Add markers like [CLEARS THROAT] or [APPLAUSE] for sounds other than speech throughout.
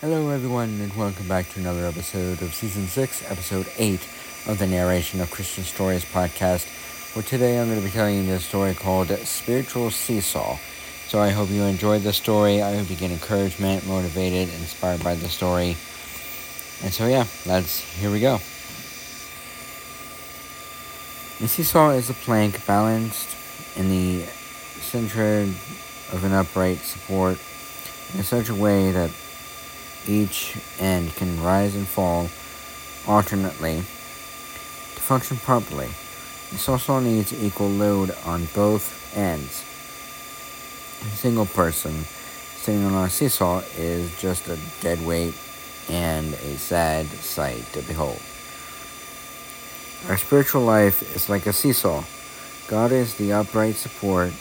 Hello, everyone, and welcome back to another episode of Season 6, Episode 8 of the Narration of Christian Stories podcast. Where today I'm going to be telling you this story called Spiritual Seesaw. So I hope you enjoyed the story. I hope you get encouragement, motivated, inspired by the story. And so, yeah, let's, here we go. The seesaw is a plank balanced in the center of an upright support in such a way that each end can rise and fall alternately to function properly. This also needs equal load on both ends. A single person sitting on a seesaw is just a dead weight and a sad sight to behold. Our spiritual life is like a seesaw. God is the upright support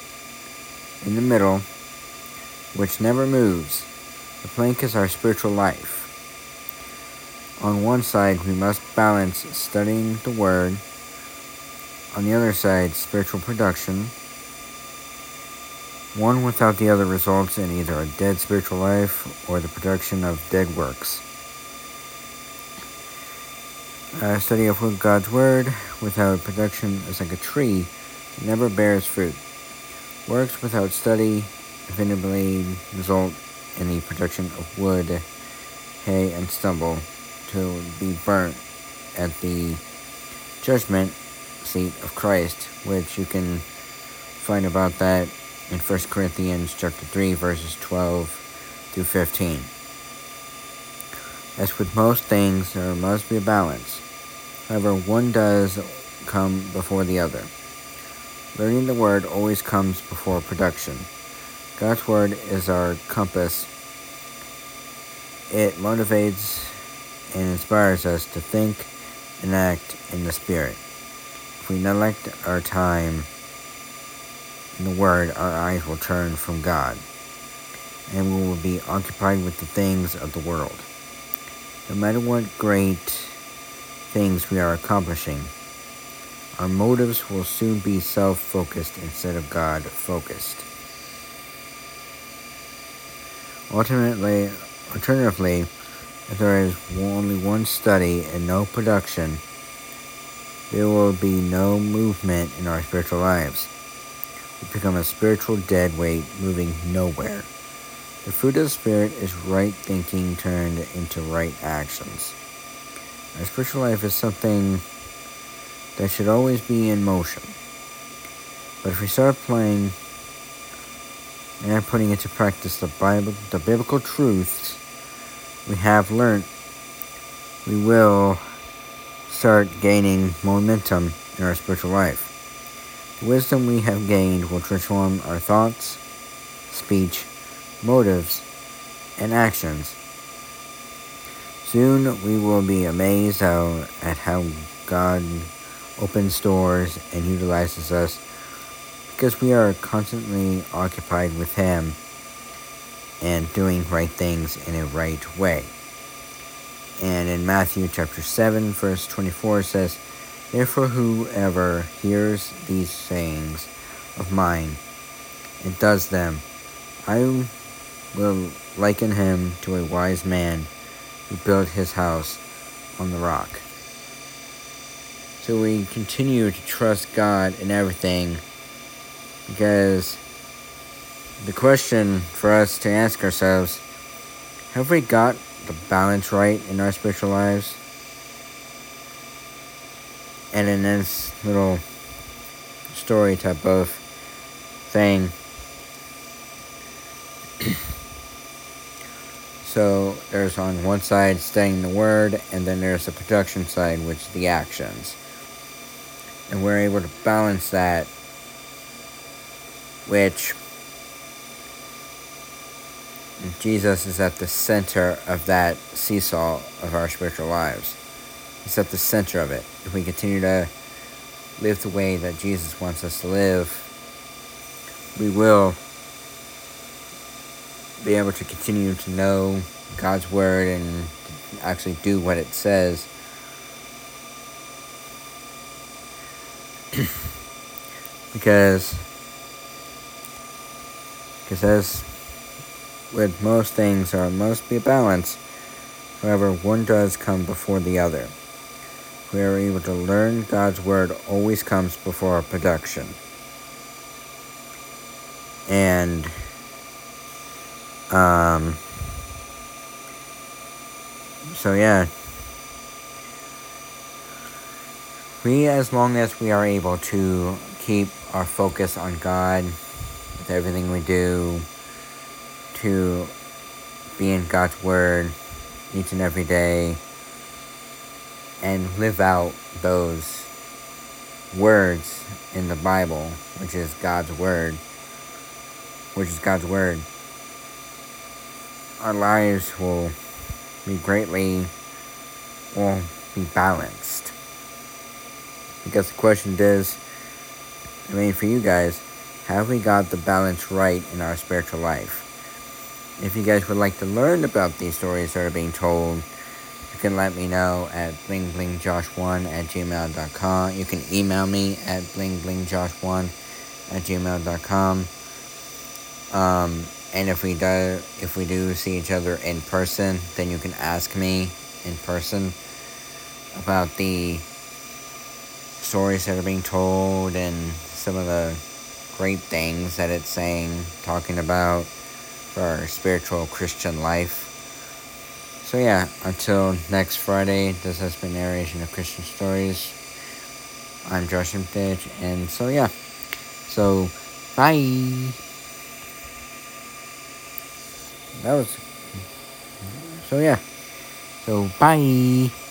in the middle, which never moves the plank is our spiritual life. On one side, we must balance studying the Word. On the other side, spiritual production. One without the other results in either a dead spiritual life or the production of dead works. A study of God's Word without production is like a tree that never bears fruit. Works without study inevitably result in the production of wood, hay, and stubble to be burnt at the judgment seat of Christ, which you can find about that in 1 Corinthians chapter 3 verses 12 through 15. As with most things, there must be a balance. However, one does come before the other. Learning the word always comes before production. God's Word is our compass. It motivates and inspires us to think and act in the Spirit. If we neglect our time in the Word, our eyes will turn from God, and we will be occupied with the things of the world. No matter what great things we are accomplishing, our motives will soon be self focused instead of God focused. Ultimately, alternatively, if there is only one study and no production, there will be no movement in our spiritual lives. We become a spiritual dead weight moving nowhere. The fruit of the Spirit is right thinking turned into right actions. Our spiritual life is something that should always be in motion. But if we start playing and putting into practice the Bible, the biblical truths we have learned, we will start gaining momentum in our spiritual life. The wisdom we have gained will transform our thoughts, speech, motives, and actions. Soon we will be amazed at how God opens doors and utilizes us because we are constantly occupied with Him and doing right things in a right way. And in Matthew chapter 7, verse 24 says, Therefore, whoever hears these sayings of mine and does them, I will liken him to a wise man who built his house on the rock. So we continue to trust God in everything because the question for us to ask ourselves have we got the balance right in our spiritual lives? And in this little story type of thing, [CLEARS THROAT] so there's on one side studying the word, and then there's the production side, which is the actions. And we're able to balance that which Jesus is at the center of that seesaw of our spiritual lives. He's at the center of it. If we continue to live the way that Jesus wants us to live, we will be able to continue to know God's Word and actually do what it says. [CLEARS THROAT] because because as with most things, there must be a balance. However, one does come before the other. We are able to learn God's Word always comes before our production. And, um, so yeah. We, as long as we are able to keep our focus on God with everything we do, to be in God's Word each and every day, and live out those words in the Bible, which is God's Word, which is God's Word, our lives will be greatly, will be balanced. Because the question is, I mean, for you guys, have we got the balance right in our spiritual life? If you guys would like to learn about these stories that are being told, you can let me know at blingblingjosh1 at gmail.com. You can email me at blingblingjosh1 at gmail.com. Um, and if we do if we do see each other in person, then you can ask me in person about the stories that are being told and some of the great things that it's saying, talking about for our spiritual Christian life. So yeah, until next Friday, this has been narration of Christian stories. I'm Josh Imtich, and so yeah. So bye. That was so yeah. So bye.